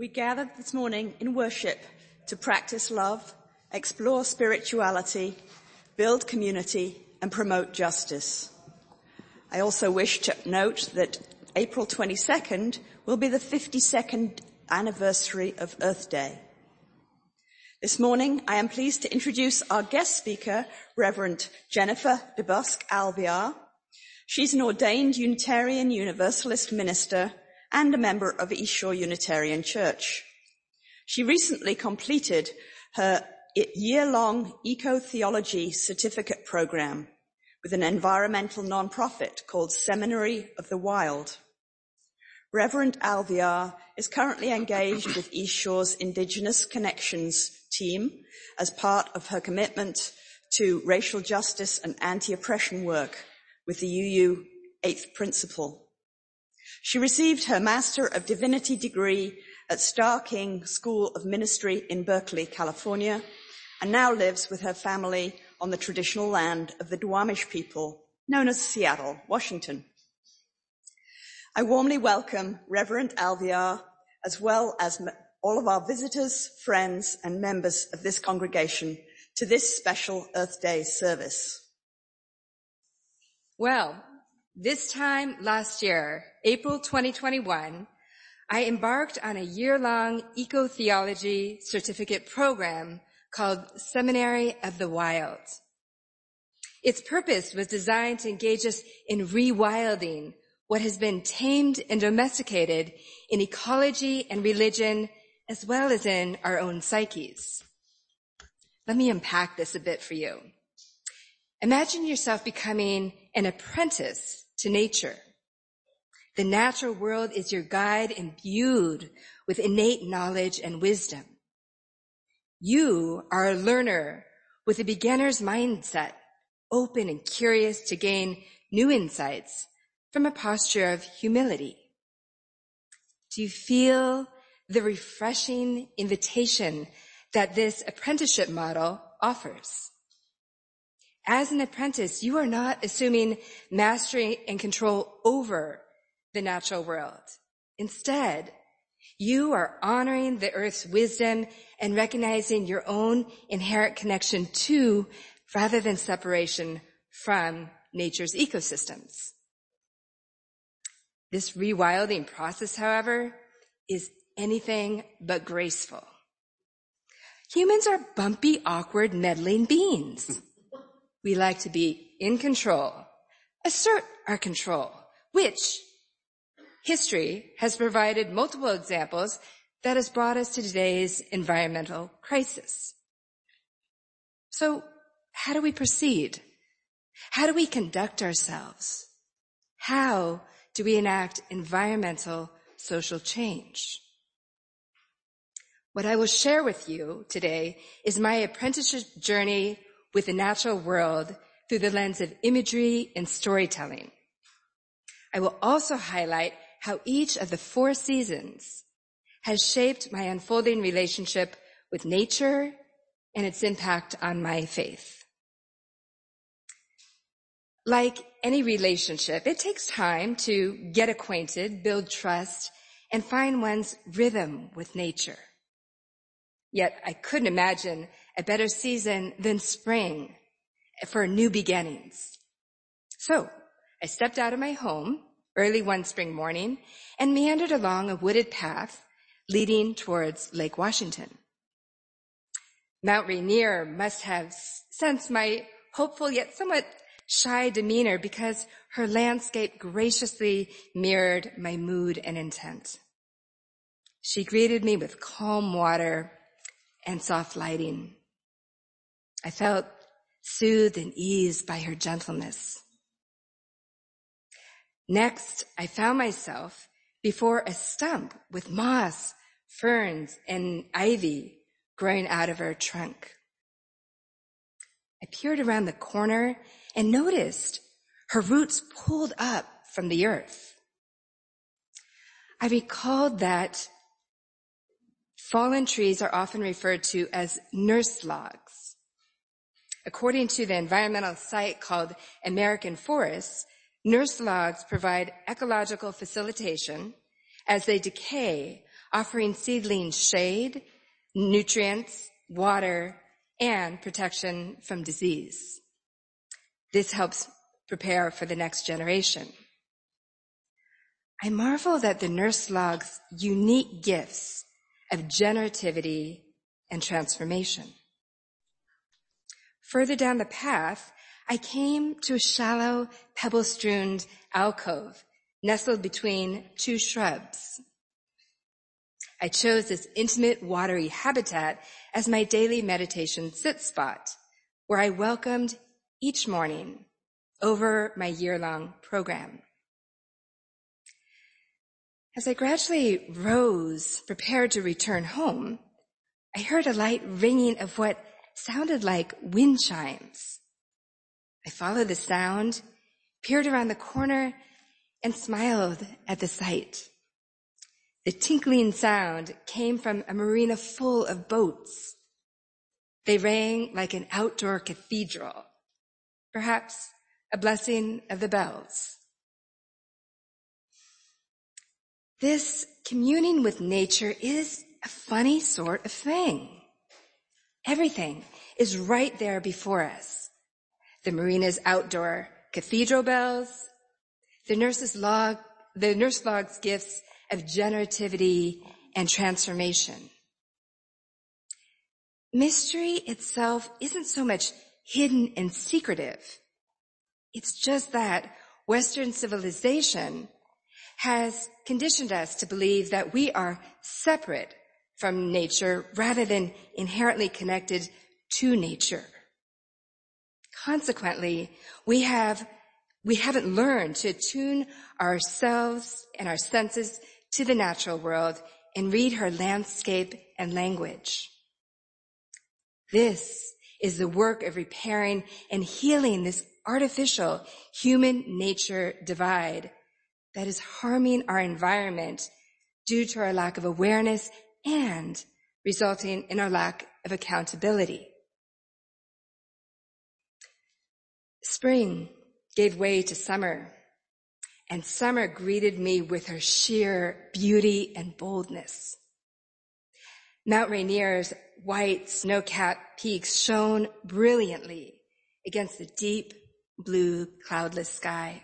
We gathered this morning in worship to practice love, explore spirituality, build community, and promote justice. I also wish to note that April 22nd will be the 52nd anniversary of Earth Day. This morning, I am pleased to introduce our guest speaker, Reverend Jennifer DeBusk Alvear. She's an ordained Unitarian Universalist minister and a member of East Shore Unitarian Church. She recently completed her year-long eco-theology certificate program with an environmental nonprofit called Seminary of the Wild. Reverend Alviar is currently engaged with East Shore's Indigenous Connections team as part of her commitment to racial justice and anti-oppression work with the UU Eighth Principle. She received her Master of Divinity degree at Starr King School of Ministry in Berkeley, California, and now lives with her family on the traditional land of the Duwamish people, known as Seattle, Washington. I warmly welcome Reverend Alviar, as well as all of our visitors, friends, and members of this congregation to this special Earth Day service. Well, this time last year, April 2021, I embarked on a year-long eco-theology certificate program called Seminary of the Wild. Its purpose was designed to engage us in rewilding what has been tamed and domesticated in ecology and religion, as well as in our own psyches. Let me unpack this a bit for you. Imagine yourself becoming an apprentice to nature. The natural world is your guide imbued with innate knowledge and wisdom. You are a learner with a beginner's mindset, open and curious to gain new insights from a posture of humility. Do you feel the refreshing invitation that this apprenticeship model offers? As an apprentice, you are not assuming mastery and control over the natural world. Instead, you are honoring the earth's wisdom and recognizing your own inherent connection to rather than separation from nature's ecosystems. This rewilding process, however, is anything but graceful. Humans are bumpy, awkward, meddling beings. We like to be in control, assert our control, which history has provided multiple examples that has brought us to today's environmental crisis. So how do we proceed? How do we conduct ourselves? How do we enact environmental social change? What I will share with you today is my apprenticeship journey with the natural world through the lens of imagery and storytelling. I will also highlight how each of the four seasons has shaped my unfolding relationship with nature and its impact on my faith. Like any relationship, it takes time to get acquainted, build trust, and find one's rhythm with nature. Yet I couldn't imagine a better season than spring for new beginnings. So I stepped out of my home early one spring morning and meandered along a wooded path leading towards Lake Washington. Mount Rainier must have sensed my hopeful yet somewhat shy demeanor because her landscape graciously mirrored my mood and intent. She greeted me with calm water and soft lighting. I felt soothed and eased by her gentleness. Next, I found myself before a stump with moss, ferns, and ivy growing out of her trunk. I peered around the corner and noticed her roots pulled up from the earth. I recalled that fallen trees are often referred to as nurse logs. According to the environmental site called American Forests, nurse logs provide ecological facilitation as they decay offering seedlings shade, nutrients, water, and protection from disease. This helps prepare for the next generation. I marvel at the nurse log's unique gifts of generativity and transformation. Further down the path, I came to a shallow, pebble-strewn alcove nestled between two shrubs. I chose this intimate, watery habitat as my daily meditation sit spot, where I welcomed each morning over my year-long program. As I gradually rose, prepared to return home, I heard a light ringing of what sounded like wind chimes. I followed the sound, peered around the corner, and smiled at the sight. The tinkling sound came from a marina full of boats. They rang like an outdoor cathedral, perhaps a blessing of the bells. This communing with nature is a funny sort of thing. Everything is right there before us. The marina's outdoor cathedral bells, the nurse's log, the nurse log's gifts of generativity and transformation. Mystery itself isn't so much hidden and secretive. It's just that Western civilization has conditioned us to believe that we are separate from nature rather than inherently connected to nature. Consequently, we have, we haven't learned to attune ourselves and our senses to the natural world and read her landscape and language. This is the work of repairing and healing this artificial human nature divide that is harming our environment due to our lack of awareness and resulting in our lack of accountability. Spring gave way to summer, and summer greeted me with her sheer beauty and boldness. Mount Rainier's white snow-capped peaks shone brilliantly against the deep blue cloudless sky.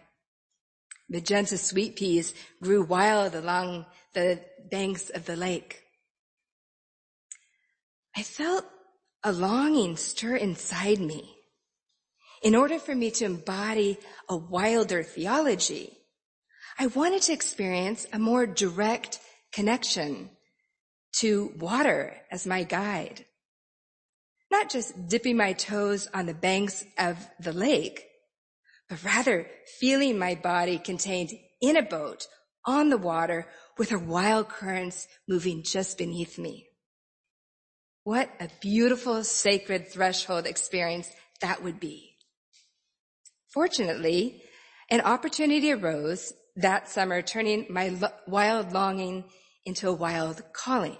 Magenta sweet peas grew wild along the banks of the lake. I felt a longing stir inside me. In order for me to embody a wilder theology, I wanted to experience a more direct connection to water as my guide. Not just dipping my toes on the banks of the lake, but rather feeling my body contained in a boat on the water with her wild currents moving just beneath me. What a beautiful sacred threshold experience that would be. Fortunately, an opportunity arose that summer, turning my lo- wild longing into a wild calling.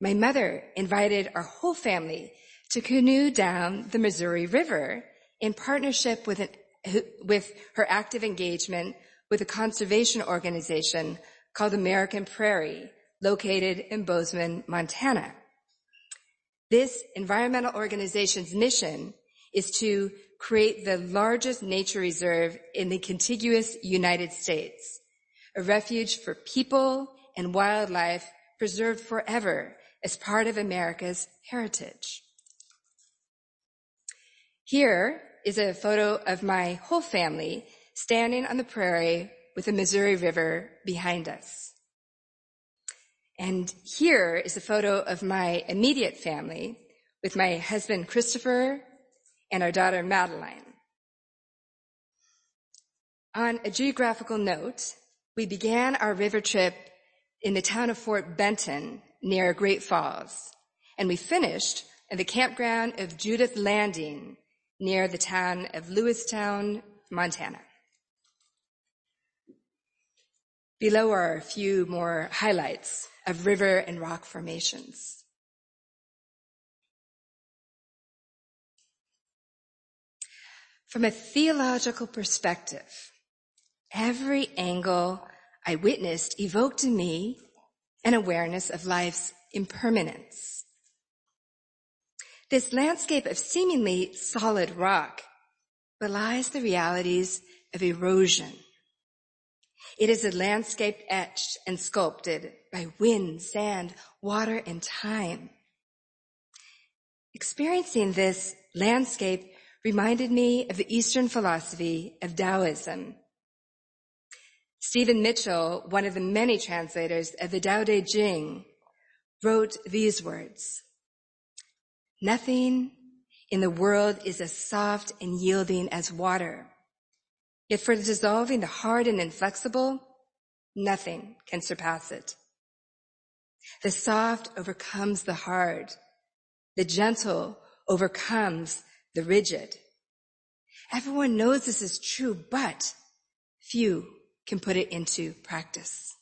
My mother invited our whole family to canoe down the Missouri River in partnership with, an, with her active engagement with a conservation organization called American Prairie, located in Bozeman, Montana. This environmental organization's mission is to create the largest nature reserve in the contiguous United States, a refuge for people and wildlife preserved forever as part of America's heritage. Here is a photo of my whole family standing on the prairie with the Missouri River behind us. And here is a photo of my immediate family with my husband Christopher and our daughter Madeline. On a geographical note, we began our river trip in the town of Fort Benton near Great Falls, and we finished at the campground of Judith Landing near the town of Lewistown, Montana. Below are a few more highlights of river and rock formations. From a theological perspective, every angle I witnessed evoked in me an awareness of life's impermanence. This landscape of seemingly solid rock belies the realities of erosion. It is a landscape etched and sculpted by wind, sand, water, and time. Experiencing this landscape reminded me of the Eastern philosophy of Taoism. Stephen Mitchell, one of the many translators of the Tao Te Ching, wrote these words. Nothing in the world is as soft and yielding as water. Yet for dissolving the hard and inflexible, nothing can surpass it. The soft overcomes the hard. The gentle overcomes the rigid. Everyone knows this is true, but few can put it into practice.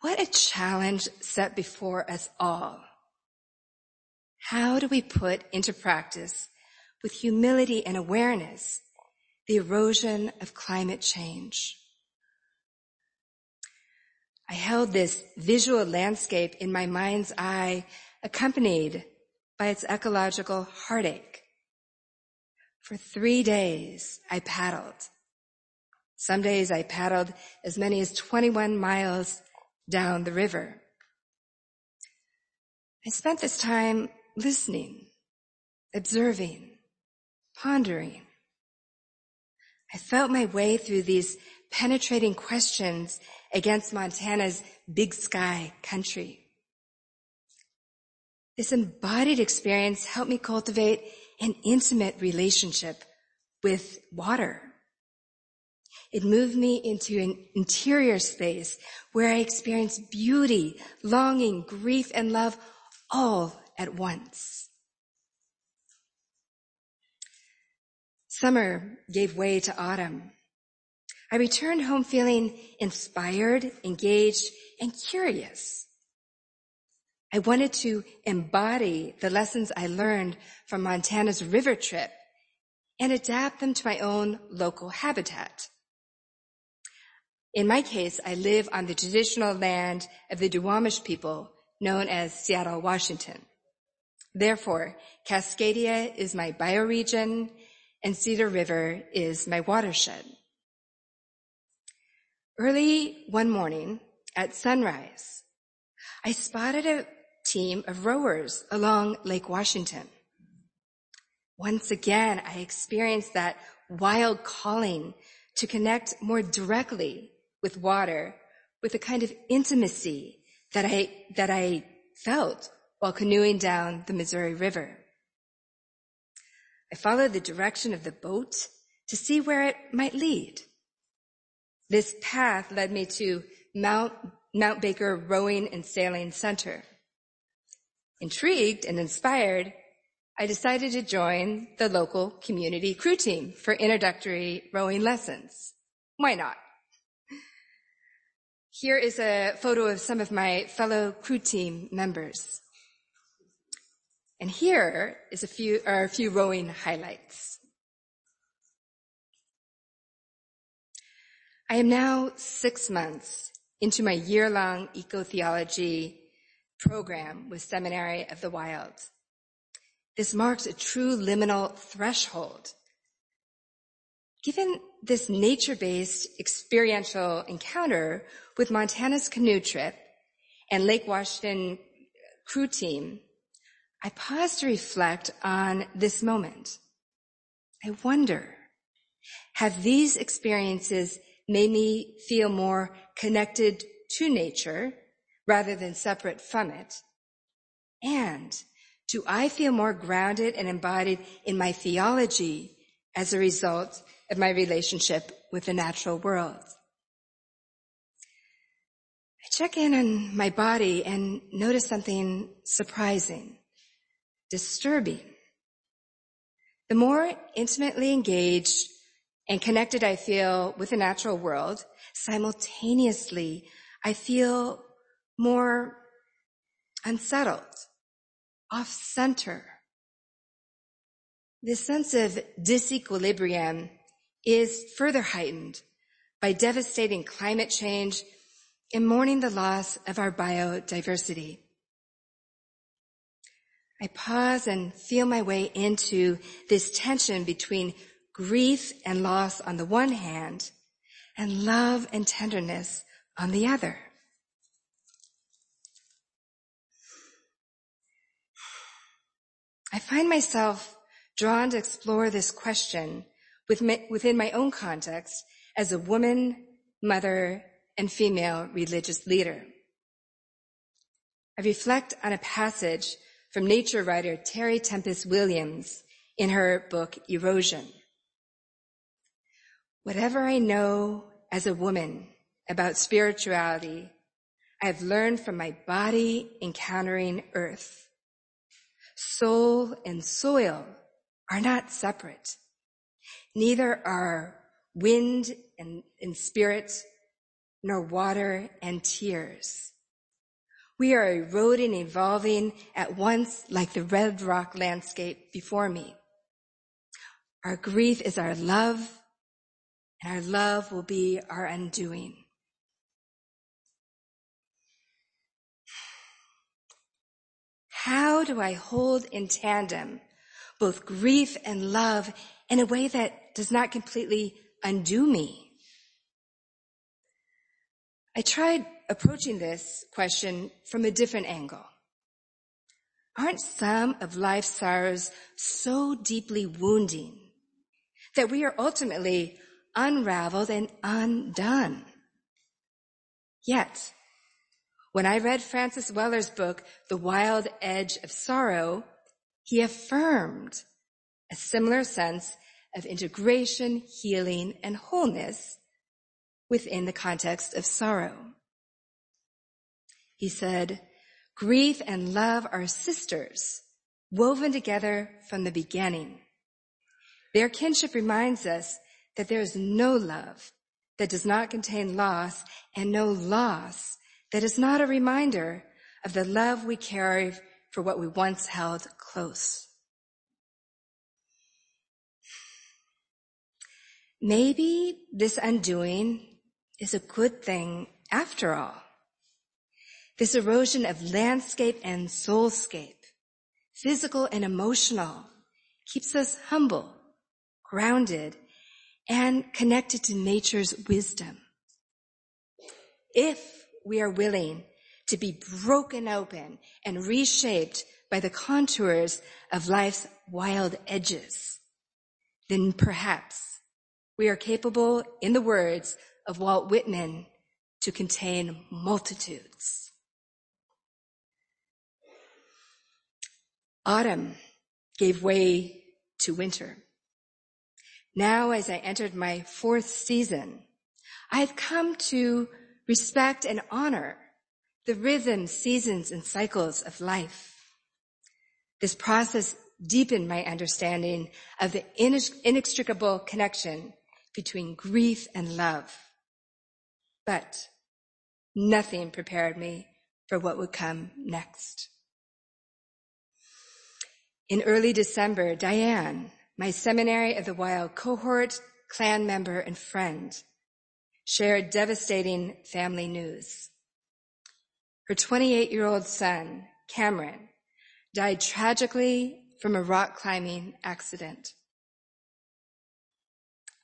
What a challenge set before us all. How do we put into practice with humility and awareness the erosion of climate change? I held this visual landscape in my mind's eye accompanied by its ecological heartache. For three days I paddled. Some days I paddled as many as 21 miles down the river. I spent this time listening, observing, pondering. I felt my way through these penetrating questions against Montana's big sky country. This embodied experience helped me cultivate an intimate relationship with water. It moved me into an interior space where I experienced beauty, longing, grief, and love all at once. Summer gave way to autumn. I returned home feeling inspired, engaged, and curious. I wanted to embody the lessons I learned from Montana's river trip and adapt them to my own local habitat. In my case, I live on the traditional land of the Duwamish people known as Seattle, Washington. Therefore, Cascadia is my bioregion and Cedar River is my watershed. Early one morning at sunrise, I spotted a team of rowers along Lake Washington. Once again, I experienced that wild calling to connect more directly with water, with a kind of intimacy that I, that I felt while canoeing down the Missouri River. I followed the direction of the boat to see where it might lead. This path led me to Mount, Mount Baker Rowing and Sailing Center. Intrigued and inspired, I decided to join the local community crew team for introductory rowing lessons. Why not? Here is a photo of some of my fellow crew team members. And here is a few, are a few rowing highlights. I am now six months into my year-long eco-theology program with Seminary of the Wild. This marks a true liminal threshold. Given this nature-based experiential encounter with Montana's canoe trip and Lake Washington crew team, I pause to reflect on this moment. I wonder, have these experiences made me feel more connected to nature rather than separate from it? And do I feel more grounded and embodied in my theology as a result of my relationship with the natural world? I check in on my body and notice something surprising, disturbing. The more intimately engaged and connected I feel with the natural world, simultaneously I feel more unsettled, off center. This sense of disequilibrium is further heightened by devastating climate change and mourning the loss of our biodiversity. I pause and feel my way into this tension between grief and loss on the one hand and love and tenderness on the other. I find myself drawn to explore this question within my own context as a woman, mother, and female religious leader. I reflect on a passage from nature writer Terry Tempest Williams in her book Erosion. Whatever I know as a woman about spirituality, I have learned from my body encountering earth. Soul and soil are not separate. Neither are wind and, and spirit, nor water and tears. We are eroding, evolving at once like the red rock landscape before me. Our grief is our love, and our love will be our undoing. How do I hold in tandem both grief and love in a way that does not completely undo me? I tried approaching this question from a different angle. Aren't some of life's sorrows so deeply wounding that we are ultimately unraveled and undone? Yet, when I read Francis Weller's book, The Wild Edge of Sorrow, he affirmed a similar sense of integration, healing, and wholeness within the context of sorrow. He said, grief and love are sisters, woven together from the beginning. Their kinship reminds us that there is no love that does not contain loss and no loss that is not a reminder of the love we carry for what we once held close. Maybe this undoing is a good thing after all. This erosion of landscape and soulscape, physical and emotional, keeps us humble, grounded, and connected to nature's wisdom. If we are willing to be broken open and reshaped by the contours of life's wild edges, then perhaps we are capable, in the words of Walt Whitman to contain multitudes. Autumn gave way to winter. Now, as I entered my fourth season, I had come to respect and honor the rhythms, seasons, and cycles of life. This process deepened my understanding of the inextricable connection between grief and love. But nothing prepared me for what would come next. In early December, Diane, my Seminary of the Wild cohort, clan member, and friend, shared devastating family news. Her 28 year old son, Cameron, died tragically from a rock climbing accident.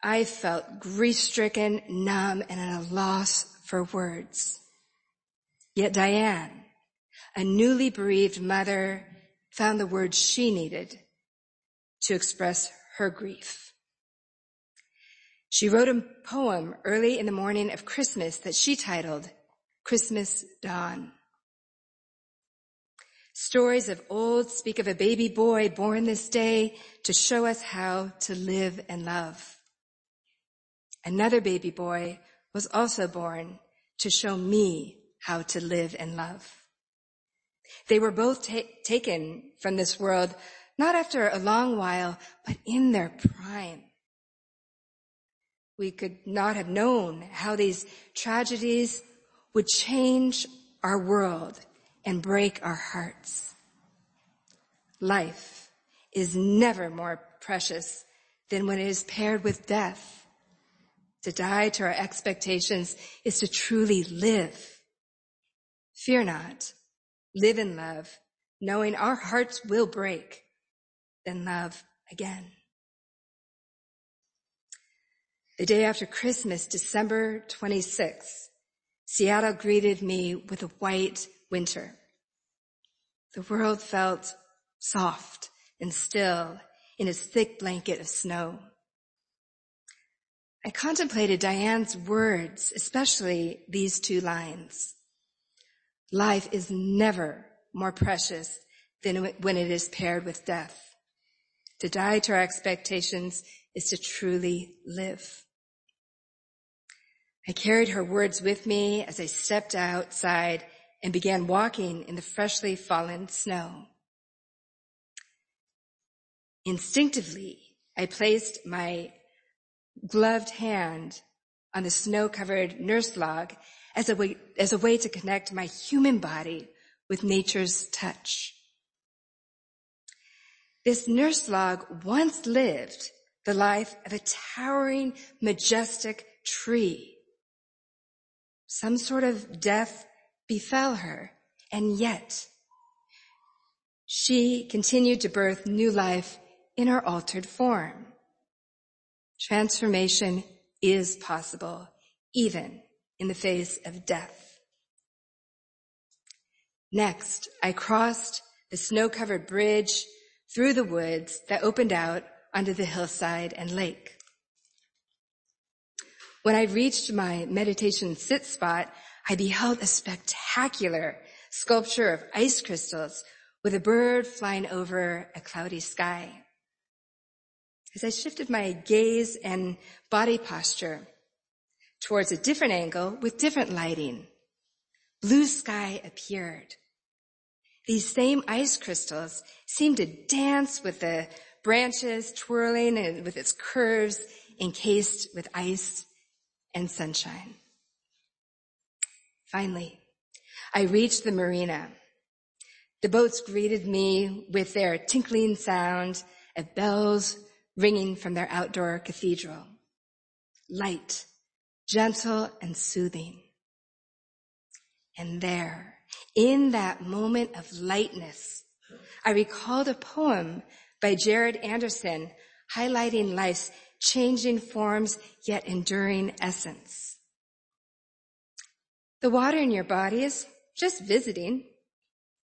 I felt grief stricken, numb, and at a loss for words. Yet Diane, a newly bereaved mother, found the words she needed to express her grief. She wrote a poem early in the morning of Christmas that she titled Christmas Dawn. Stories of old speak of a baby boy born this day to show us how to live and love. Another baby boy was also born to show me how to live and love. They were both ta- taken from this world, not after a long while, but in their prime. We could not have known how these tragedies would change our world and break our hearts. Life is never more precious than when it is paired with death. To die to our expectations is to truly live. Fear not. Live in love, knowing our hearts will break, then love again. The day after Christmas, December 26th, Seattle greeted me with a white winter. The world felt soft and still in its thick blanket of snow. I contemplated Diane's words, especially these two lines. Life is never more precious than when it is paired with death. To die to our expectations is to truly live. I carried her words with me as I stepped outside and began walking in the freshly fallen snow. Instinctively, I placed my gloved hand on the snow-covered nurse log as a way, as a way to connect my human body with nature's touch. This nurse log once lived the life of a towering, majestic tree. Some sort of death befell her, and yet she continued to birth new life in her altered form. Transformation is possible, even in the face of death. Next, I crossed the snow-covered bridge through the woods that opened out onto the hillside and lake. When I reached my meditation sit spot, I beheld a spectacular sculpture of ice crystals with a bird flying over a cloudy sky. As I shifted my gaze and body posture towards a different angle with different lighting, blue sky appeared. These same ice crystals seemed to dance with the branches twirling and with its curves encased with ice and sunshine. Finally, I reached the marina. The boats greeted me with their tinkling sound of bells ringing from their outdoor cathedral. Light, gentle and soothing. And there, in that moment of lightness, I recalled a poem by Jarod Anderson highlighting life's changing forms yet enduring essence. The water in your body is just visiting.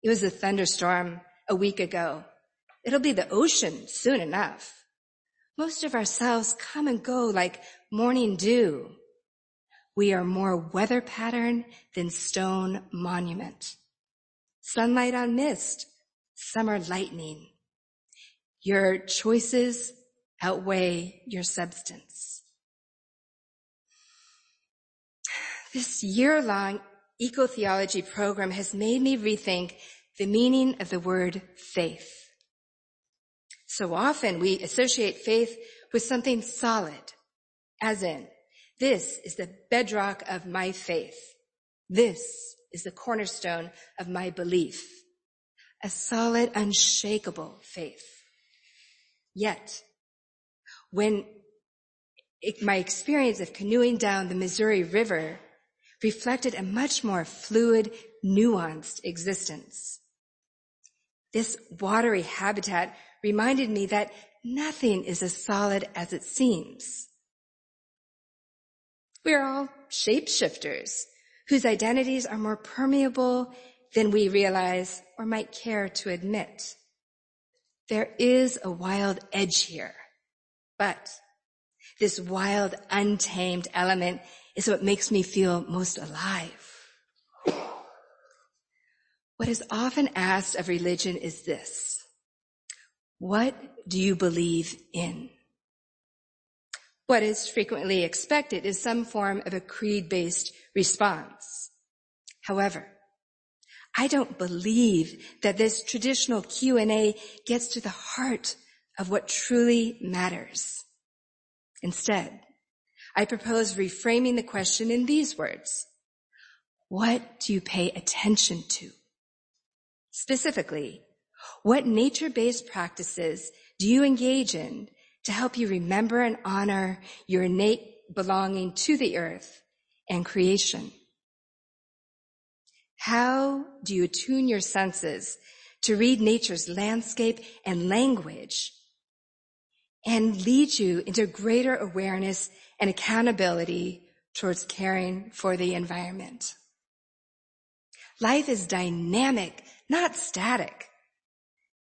It was a thunderstorm a week ago. It'll be the ocean soon enough. Most of ourselves come and go like morning dew. We are more weather pattern than stone monument. Sunlight on mist, summer lightning. Your choices outweigh your substance. This year-long eco-theology program has made me rethink the meaning of the word faith. So often we associate faith with something solid, as in, this is the bedrock of my faith. This is the cornerstone of my belief. A solid, unshakable faith. Yet, when it, my experience of canoeing down the Missouri River reflected a much more fluid, nuanced existence. This watery habitat reminded me that nothing is as solid as it seems. We are all shapeshifters whose identities are more permeable than we realize or might care to admit. There is a wild edge here but this wild, untamed element is what makes me feel most alive. What is often asked of religion is this. What do you believe in? What is frequently expected is some form of a creed-based response. However, I don't believe that this traditional Q&A gets to the heart of what truly matters. Instead, I propose reframing the question in these words. What do you pay attention to? Specifically, what nature-based practices do you engage in to help you remember and honor your innate belonging to the earth and creation. How do you attune your senses to read nature's landscape and language and lead you into greater awareness and accountability towards caring for the environment? Life is dynamic, not static.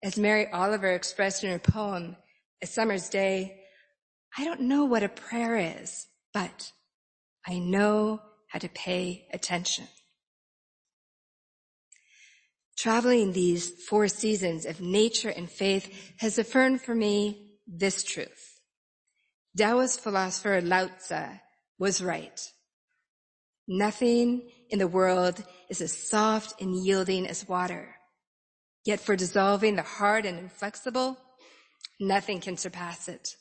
As Mary Oliver expressed in her poem, A Summer's Day, I don't know what a prayer is, but I know how to pay attention. Traveling these four seasons of nature and faith has affirmed for me this truth. Taoist philosopher Lao Tzu was right. Nothing in the world is as soft and yielding as water. Yet for dissolving the hard and inflexible, nothing can surpass it.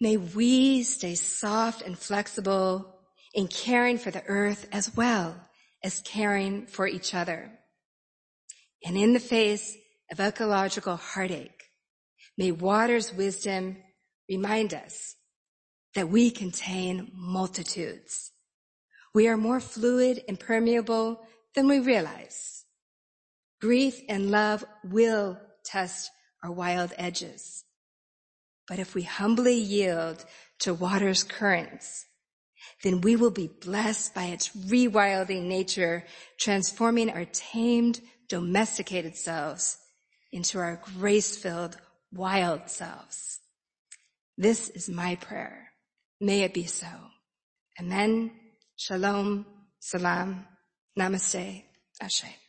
May we stay soft and flexible in caring for the earth as well as caring for each other. And in the face of ecological heartache, may water's wisdom remind us that we contain multitudes. We are more fluid and permeable than we realize. Grief and love will test our wild edges. But if we humbly yield to water's currents, then we will be blessed by its rewilding nature, transforming our tamed, domesticated selves into our grace-filled, wild selves. This is my prayer. May it be so. Amen. Shalom. Salam. Namaste. Ashe.